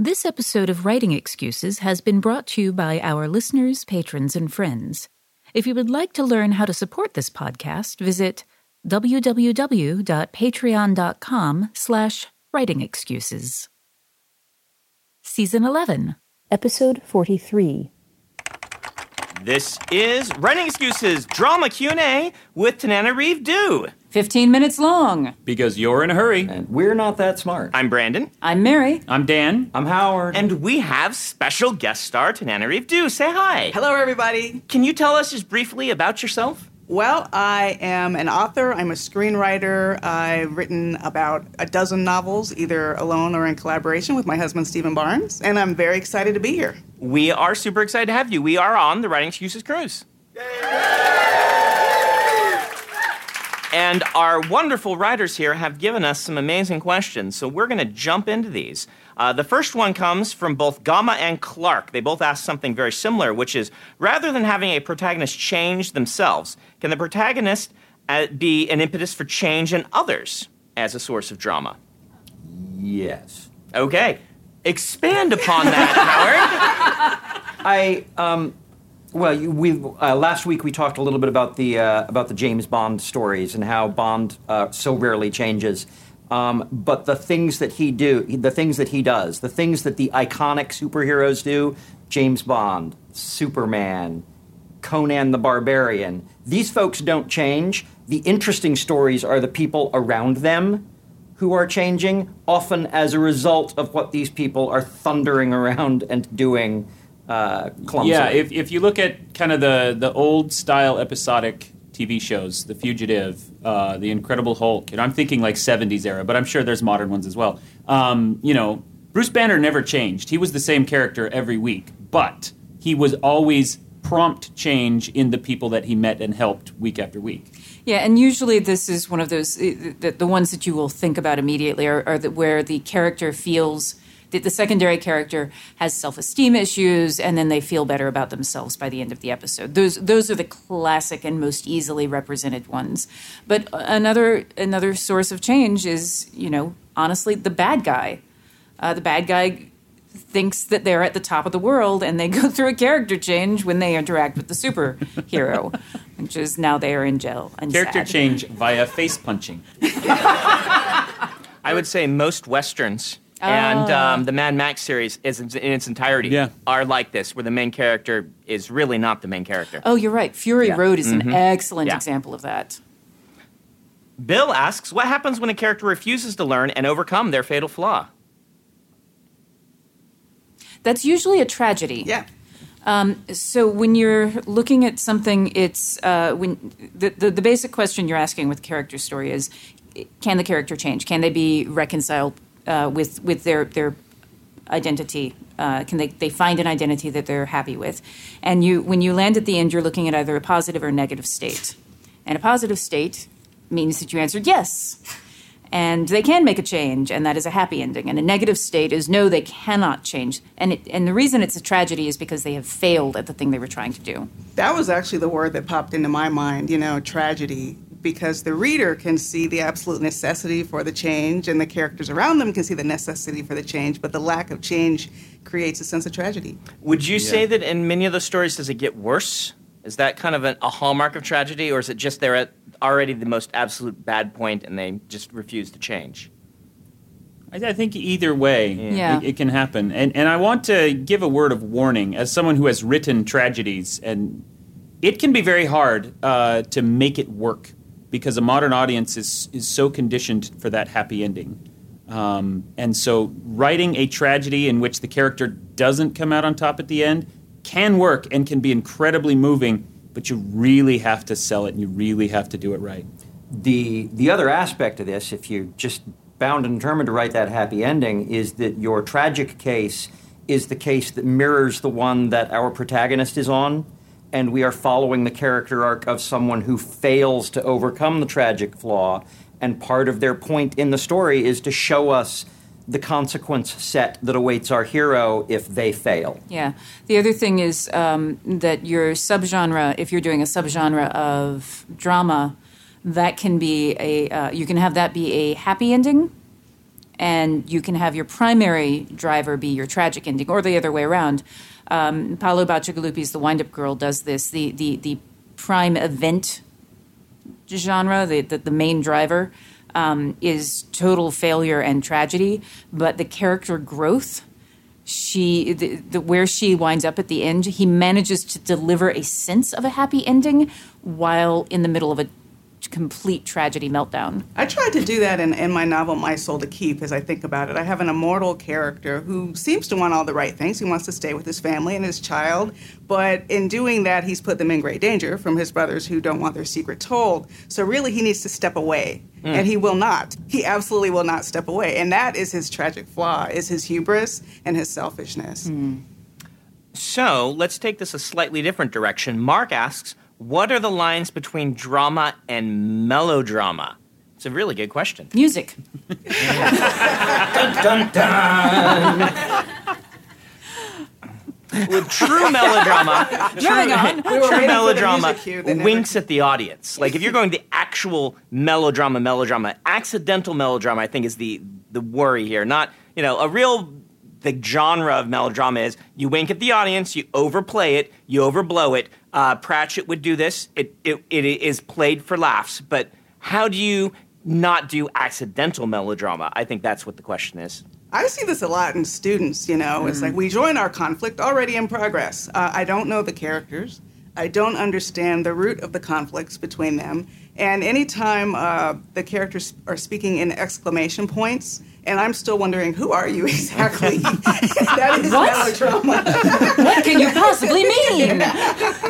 This episode of Writing Excuses has been brought to you by our listeners, patrons, and friends. If you would like to learn how to support this podcast, visit www.patreon.com slash writingexcuses. Season 11, Episode 43. This is Writing Excuses Drama Q&A with Tananarive Due. 15 minutes long. Because you're in a hurry. And we're not that smart. I'm Brandon, I'm Mary. I'm Dan. I'm Howard. and we have special guest star Tananarive Due. Say hi. Hello, everybody. Can you tell us just briefly about yourself? Well, I am an author. I'm a screenwriter. I've written about a dozen novels, either alone or in collaboration with my husband, Stephen Barnes, and I'm very excited to be here. We are super excited to have you. We are on the Writing Excuses cruise. And our wonderful writers here have given us some amazing questions, so we're going to jump into these. Uh, the first one comes from both Gamma and Clark. They both ask something very similar, which is rather than having a protagonist change themselves, can the protagonist uh, be an impetus for change in others as a source of drama? yes. Okay. Expand upon that, Howard. I um, well, we uh, last week we talked a little bit about the uh, about the James Bond stories and how Bond uh, so rarely changes. Um, but the things that he do, the things that he does, the things that the iconic superheroes do, James Bond, Superman, Conan the Barbarian, these folks don't change. The interesting stories are the people around them who are changing, often as a result of what these people are thundering around and doing uh, clumsily. Yeah, if, if you look at kind of the, the old style episodic TV shows, The Fugitive, uh, The Incredible Hulk, and I'm thinking like 70s era, but I'm sure there's modern ones as well. Um, you know, Bruce Banner never changed. He was the same character every week, but he was always prompt change in the people that he met and helped week after week. Yeah, and usually this is one of those, uh, the, the ones that you will think about immediately are, are the, where the character feels that the secondary character has self-esteem issues and then they feel better about themselves by the end of the episode. Those those are the classic and most easily represented ones. But another another source of change is, you know, honestly the bad guy. Uh, the bad guy thinks that they're at the top of the world and they go through a character change when they interact with the superhero, which is now they are in jail and Character sad. change via face punching. I would say most westerns and um, the Mad Max series is in its entirety Yeah. are like this, where the main character is really not the main character. Oh, you're right. Fury Yeah. Road is an excellent Yeah. example of that. Bill asks, "What happens when a character refuses to learn and overcome their fatal flaw?" That's usually a tragedy. Yeah. So when you're looking at something, it's uh, when the, the the basic question you're asking with character story is, can the character change? Can they be reconciled uh, with with their their identity? Uh, can they, they find an identity that they're happy with? And you when you land at the end, you're looking at either a positive or a negative state. And a positive state means that you answered yes. And they can make a change, and that is a happy ending. And a negative state is no, they cannot change. And it, and the reason it's a tragedy is because they have failed at the thing they were trying to do. That was actually the word that popped into my mind, you know, tragedy, because the reader can see the absolute necessity for the change, and the characters around them can see the necessity for the change, but the lack of change creates a sense of tragedy. Would you say that in many of those stories, does it get worse? Is that kind of an, a hallmark of tragedy, or is it just they're at already the most absolute bad point and they just refuse to change? I, I think either way, Yeah. it, it can happen. And and I want to give a word of warning as someone who has written tragedies, and it can be very hard uh, to make it work because a modern audience is is so conditioned for that happy ending. Um, and so, writing a tragedy in which the character doesn't come out on top at the end can work and can be incredibly moving, but you really have to sell it and you really have to do it right. the the other aspect of this, if you're just bound and determined to write that happy ending, is that your tragic case is the case that mirrors the one that our protagonist is on, and we are following the character arc of someone who fails to overcome the tragic flaw, and part of their point in the story is to show us the consequence set that awaits our hero if they fail. Yeah. The other thing is um, that your subgenre, if you're doing a subgenre of drama, that can be a uh, you can have that be a happy ending and you can have your primary driver be your tragic ending, or the other way around. Um, Paolo Bacigalupi's The Wind Up Girl does this. The, the, the prime event genre, the, the, the main driver, um, is total failure and tragedy, but the character growth she the, the, where she winds up at the end he manages to deliver a sense of a happy ending while in the middle of a complete tragedy meltdown. I tried to do that in, in my novel My Soul to Keep as I think about it. I have an immortal character who seems to want all the right things. He wants to stay with his family and his child, but in doing that, he's put them in great danger from his brothers who don't want their secret told. So really, he needs to step away, mm. and he will not. He absolutely will not step away, and that is his tragic flaw: is his hubris and his selfishness. Mm. So let's take this a slightly different direction. Mark asks, what are the lines between drama and melodrama? It's a really good question. Music. dun, dun, dun. With true melodrama, Moving on. true melodrama winks at the audience. Like if you're going the actual melodrama, melodrama, accidental melodrama, I think is the the worry here. Not you know a real the genre of melodrama is you wink at the audience, you overplay it, you overblow it. Uh, Pratchett would do this. It, it, it is played for laughs, but how do you not do accidental melodrama? I think that's what the question is. I see this a lot in students, you know. Mm. It's like we join our conflict already in progress. Uh, I don't know the characters. I don't understand the root of the conflicts between them. And anytime uh, the characters are speaking in exclamation points, and I'm still wondering who are you exactly? that is what? melodrama. what can you possibly mean?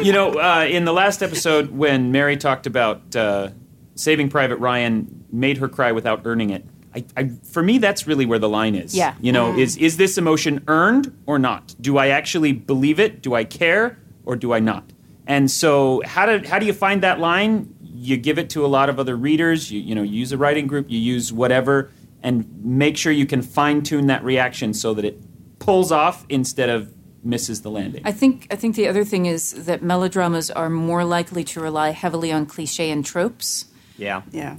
You know, uh, in the last episode when Mary talked about uh, Saving Private Ryan made her cry without earning it. I, I, for me, that's really where the line is. Yeah. You know, mm. is is this emotion earned or not? Do I actually believe it? Do I care or do I not? And so, how do how do you find that line? You give it to a lot of other readers. You you know, you use a writing group. You use whatever and make sure you can fine tune that reaction so that it pulls off instead of misses the landing. I think I think the other thing is that melodramas are more likely to rely heavily on cliche and tropes. Yeah. Yeah.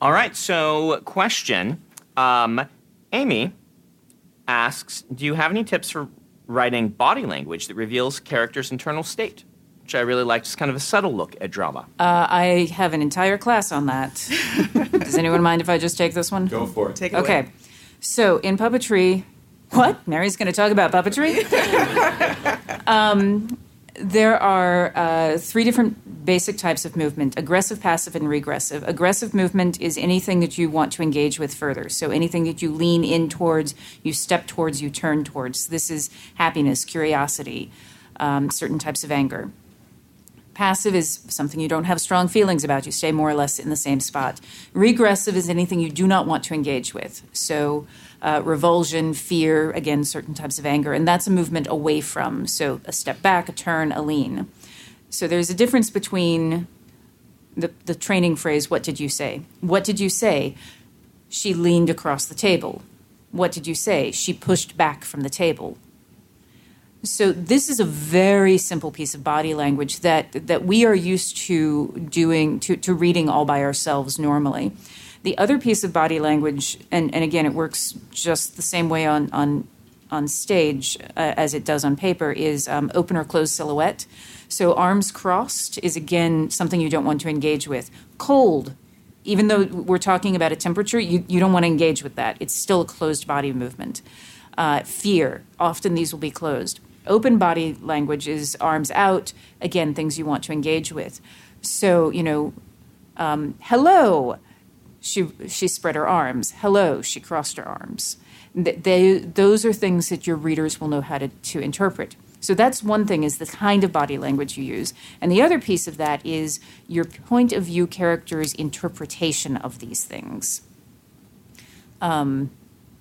All right. So, question. Um, Amy asks, "Do you have any tips for writing body language that reveals characters' internal state?" Which I really liked. It's kind of a subtle look at drama. Uh, I have an entire class on that. Does anyone mind if I just take this one? Go for it. Take it okay. Away. So in puppetry, what? Mary's going to talk about puppetry? um, there are uh, three different basic types of movement aggressive, passive, and regressive. Aggressive movement is anything that you want to engage with further. So anything that you lean in towards, you step towards, you turn towards. This is happiness, curiosity, um, certain types of anger. Passive is something you don't have strong feelings about. You stay more or less in the same spot. Regressive is anything you do not want to engage with. So, uh, revulsion, fear, again, certain types of anger. And that's a movement away from. So, a step back, a turn, a lean. So, there's a difference between the, the training phrase, what did you say? What did you say? She leaned across the table. What did you say? She pushed back from the table. So this is a very simple piece of body language that that we are used to doing to, to reading all by ourselves normally. The other piece of body language, and, and again, it works just the same way on on on stage uh, as it does on paper, is um, open or closed silhouette. So arms crossed is again something you don't want to engage with. Cold, even though we're talking about a temperature, you, you don't want to engage with that. It's still a closed body movement. Uh, fear, often these will be closed. Open body language is arms out, again, things you want to engage with. So, you know, um, hello, she, she spread her arms. Hello, she crossed her arms. They, those are things that your readers will know how to, to interpret. So that's one thing is the kind of body language you use. And the other piece of that is your point of view character's interpretation of these things. Um,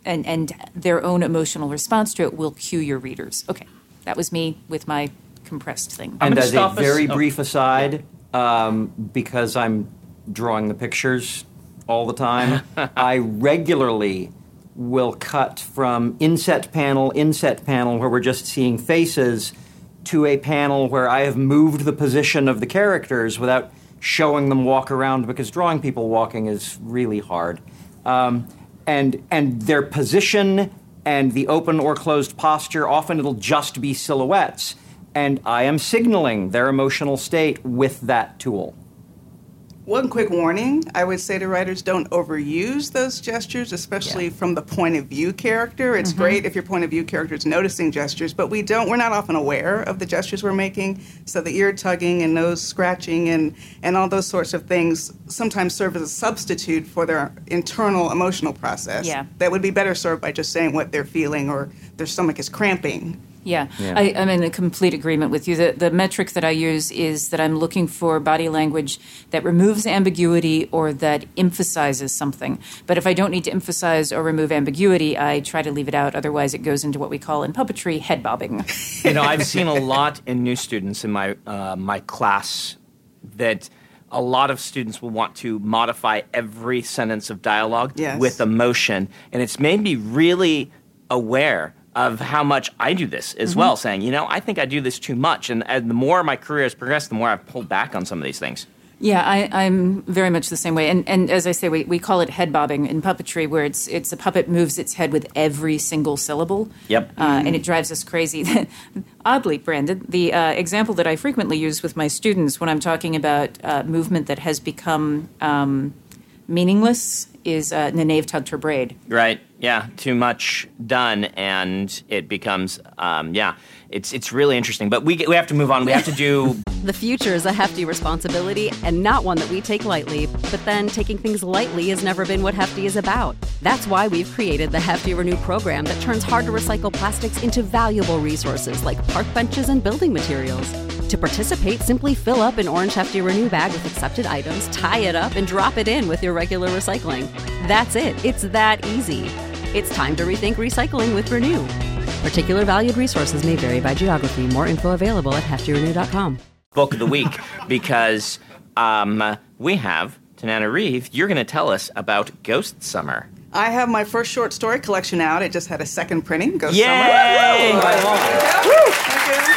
and, and their own emotional response to it will cue your readers. Okay, that was me with my compressed thing. And as a very oh. brief aside, um, because I'm drawing the pictures all the time, I regularly will cut from inset panel, inset panel, where we're just seeing faces, to a panel where I have moved the position of the characters without showing them walk around because drawing people walking is really hard. Um, and and their position and the open or closed posture often it'll just be silhouettes. And i am signaling their emotional state with that tool One quick warning I would say to writers don't overuse those gestures, especially Yeah. from the point of view character. It's mm-hmm. great if your point of view character is noticing gestures, but we don't we're not often aware of the gestures we're making. So the ear tugging and nose scratching and, and all those sorts of things sometimes serve as a substitute for their internal emotional process. Yeah. That would be better served by just saying what they're feeling or their stomach is cramping. Yeah, Yeah. I, I'm in a complete agreement with you. The, the metric that I use is that I'm looking for body language that removes ambiguity or that emphasizes something. But if I don't need to emphasize or remove ambiguity, I try to leave it out. Otherwise, it goes into what we call in puppetry head bobbing. you know, I've seen a lot in new students in my uh, my class that a lot of students will want to modify every sentence of dialogue Yes. with emotion, and it's made me really aware of how much I do this as well. Saying, you know, I think I do this too much, and, and the more my career has progressed, the more I've pulled back on some of these things. Yeah, I, I'm very much the same way. And, and as I say, we, we call it head bobbing in puppetry, where it's, it's a puppet moves its head with every single syllable. Yep. Uh, and it drives us crazy. Oddly, Brandon, the uh, example that I frequently use with my students when I'm talking about uh, movement that has become um, meaningless is uh, Nynaeve tugged her braid. Right. Yeah. Too much done, and it becomes, um, yeah. It's it's really interesting, but we we have to move on. We have to do The future is a hefty responsibility and not one that we take lightly. But then taking things lightly has never been what Hefty is about. That's why we've created the Hefty Renew program that turns hard to recycle plastics into valuable resources like park benches and building materials. To participate, simply fill up an orange Hefty Renew bag with accepted items, tie it up, and drop it in with your regular recycling. That's it. It's that easy. It's time to rethink recycling with Renew. Particular valued resources may vary by geography. More info available at heftyrenew.com. book of the week because um, we have Tananarive. You're going to tell us about Ghost Summer. I have my first short story collection out. It just had a second printing. Ghost Yay! Summer. Right Woo! Thank you.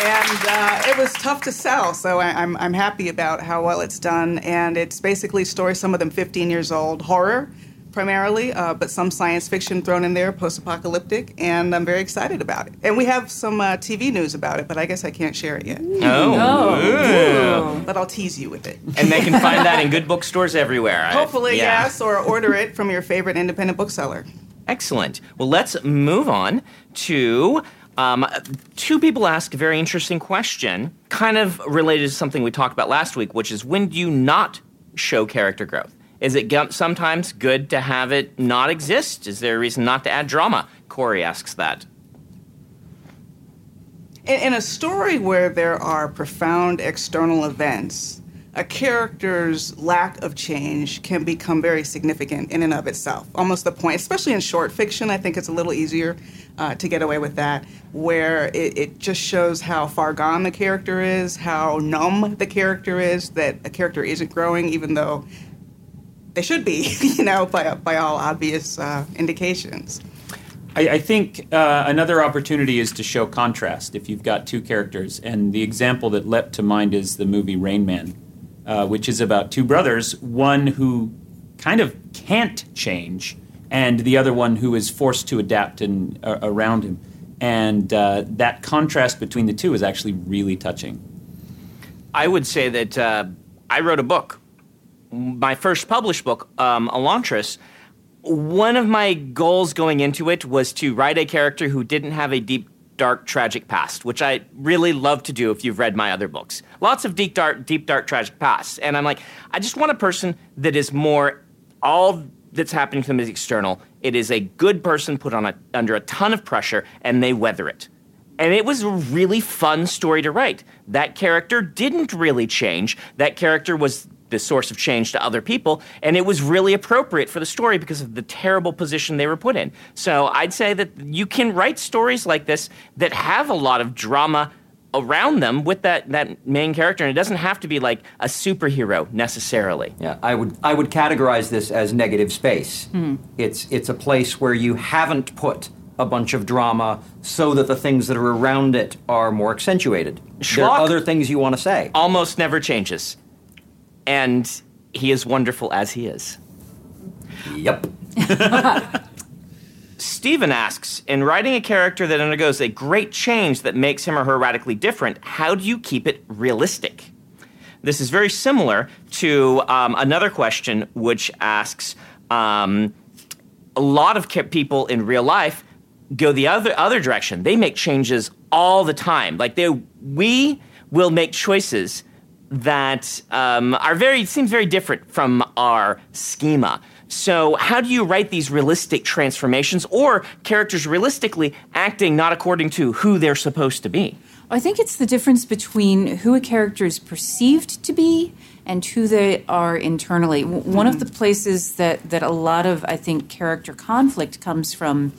And uh, it was tough to sell, so I, I'm, I'm happy about how well it's done. And it's basically stories, some of them 15 years old, horror primarily, uh, but some science fiction thrown in there, post apocalyptic, and I'm very excited about it. And we have some uh, TV news about it, but I guess I can't share it yet. Oh. But I'll tease you with it. And they can find that in good bookstores everywhere. I- Hopefully, yeah. yes, or order it from your favorite independent bookseller. Excellent. Well, let's move on to. Um, two people ask a very interesting question, kind of related to something we talked about last week, which is when do you not show character growth? Is it sometimes good to have it not exist? Is there a reason not to add drama? Corey asks that. In, in a story where there are profound external events, a character's lack of change can become very significant in and of itself. Almost the point, especially in short fiction, I think it's a little easier uh, to get away with that, where it, it just shows how far gone the character is, how numb the character is, that a character isn't growing, even though they should be, you know, by, by all obvious uh, indications. I, I think uh, another opportunity is to show contrast if you've got two characters. And the example that leapt to mind is the movie Rain Man, uh, which is about two brothers, one who kind of can't change, and the other one who is forced to adapt and, uh, around him. And uh, that contrast between the two is actually really touching. I would say that uh, I wrote a book, my first published book, um, Elantris. One of my goals going into it was to write a character who didn't have a deep, dark, tragic past, which I really love to do if you've read my other books. Lots of deep, dark, deep, dark, tragic pasts. And I'm like, I just want a person that is more all that's happening to them is external. It is a good person put on a, under a ton of pressure, and they weather it. And it was a really fun story to write. That character didn't really change. That character was the source of change to other people, and it was really appropriate for the story because of the terrible position they were put in. So I'd say that you can write stories like this that have a lot of drama around them with that, that main character, and it doesn't have to be like a superhero necessarily. Yeah, I would I would categorize this as negative space. Hmm. It's it's a place where you haven't put a bunch of drama so that the things that are around it are more accentuated. There are other things you want to say. Almost never changes. And he is wonderful as he is. Yep. Stephen asks In writing a character that undergoes a great change that makes him or her radically different, how do you keep it realistic? This is very similar to um, another question which asks um, a lot of ca- people in real life go the other other direction. They make changes all the time. Like they, we will make choices that um, are very seems very different from our schema. So, how do you write these realistic transformations or characters realistically acting not according to who they're supposed to be? I think it's the difference between who a character is perceived to be and who they are internally. One of the places that, that a lot of, I think, character conflict comes from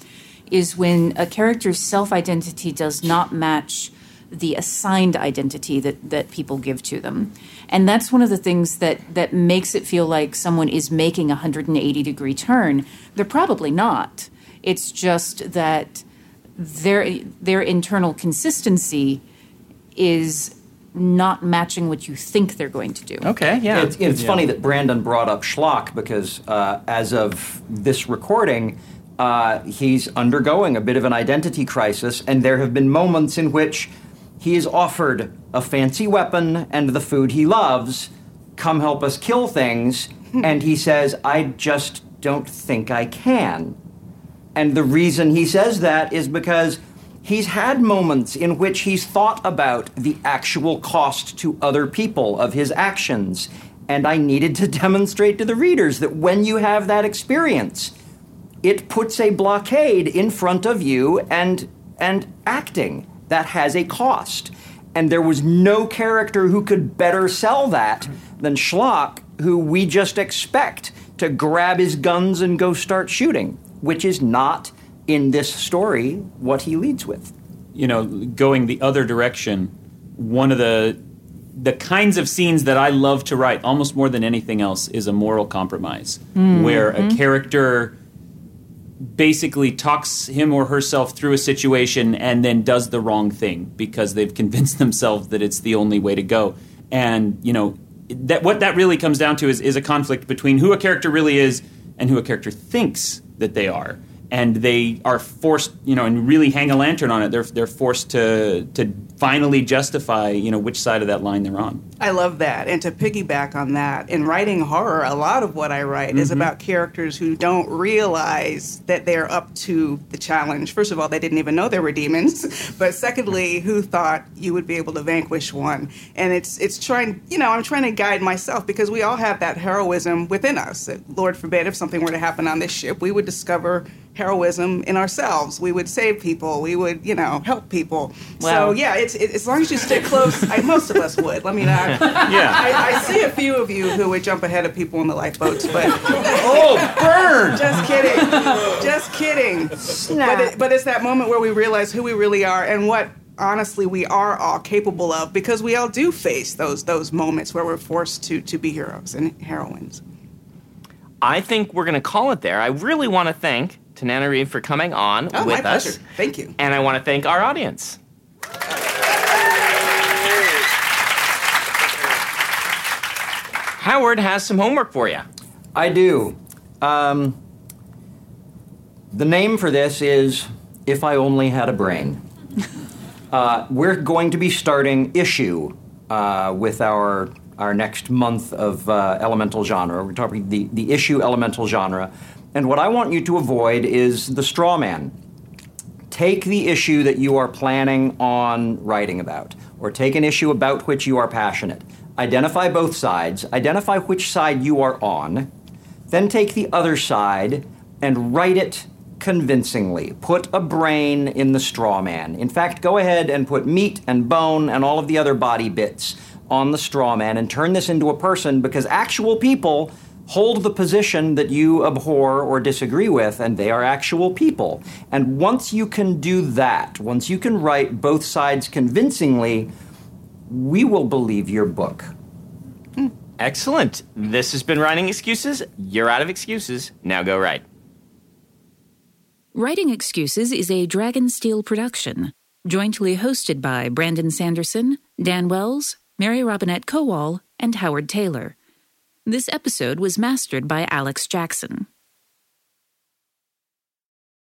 is when a character's self identity does not match the assigned identity that, that people give to them. And that's one of the things that, that makes it feel like someone is making a 180 degree turn. They're probably not. It's just that their their internal consistency is not matching what you think they're going to do. Okay, yeah. It's, it's funny that Brandon brought up Schlock because uh, as of this recording, uh, he's undergoing a bit of an identity crisis, and there have been moments in which he is offered a fancy weapon and the food he loves. Come help us kill things. Hmm. and he says, I just don't think I can. And the reason he says that is because he's had moments in which he's thought about the actual cost to other people of his actions. And I needed to demonstrate to the readers that when you have that experience, it puts a blockade in front of you and and acting that has a cost. And there was no character who could better sell that than Schlock, who we just expect to grab his guns and go start shooting, which is not in this story what he leads with. you know, going the other direction, one of the the kinds of scenes that I love to write, almost more than anything else, is a moral compromise, hmm. where a hmm. character basically talks him or herself through a situation and then does the wrong thing because they've convinced themselves that it's the only way to go. And you know that what that really comes down to is, is a conflict between who a character really is and who a character thinks that they are. And they are forced, you know, and really hang a lantern on it. They're they're forced to to finally justify, you know, which side of that line they're on. I love that. And to piggyback on that, in writing horror, a lot of what I write is mm-hmm. about characters who don't realize that they're up to the challenge. First of all, they didn't even know there were demons. But secondly, who thought you would be able to vanquish one? And it's it's trying, you know, I'm trying to guide myself because we all have that heroism within us. Lord forbid if something were to happen on this ship, we would discover heroism in ourselves. We would save people. We would, you know, help people. Wow. So yeah, it's it, as long as you stick close. I, most of us would. Let me not. Yeah. I, I see a few of you who would jump ahead of people in the lifeboats, but oh, burn! just kidding, just kidding. But, it, but it's that moment where we realize who we really are and what honestly we are all capable of because we all do face those those moments where we're forced to to be heroes and heroines. I think we're going to call it there. I really want to thank Tananarive for coming on Oh, with my us. pleasure. Thank you. And I want to thank our audience. Howard has some homework for you. I do. Um, the name for this is If I Only Had a Brain. Uh, we're going to be starting issue uh, with our our next month of uh, elemental genre. We're talking the, the issue elemental genre. And what I want you to avoid is the straw man. Take the issue that you are planning on writing about, or take an issue about which you are passionate. Identify both sides, identify which side you are on, then take the other side and write it convincingly. Put a brain in the straw man. In fact, go ahead and put meat and bone and all of the other body bits on the straw man and turn this into a person because actual people hold the position that you abhor or disagree with, and they are actual people. And once you can do that, once you can write both sides convincingly, we will believe your book. Hmm. Excellent. This has been Writing Excuses. You're out of excuses. Now go write. Writing Excuses is a Dragonsteel production, jointly hosted by Brandon Sanderson, Dan Wells, Mary Robinette Kowal, and Howard Tayler. This episode was mastered by Alex Jackson.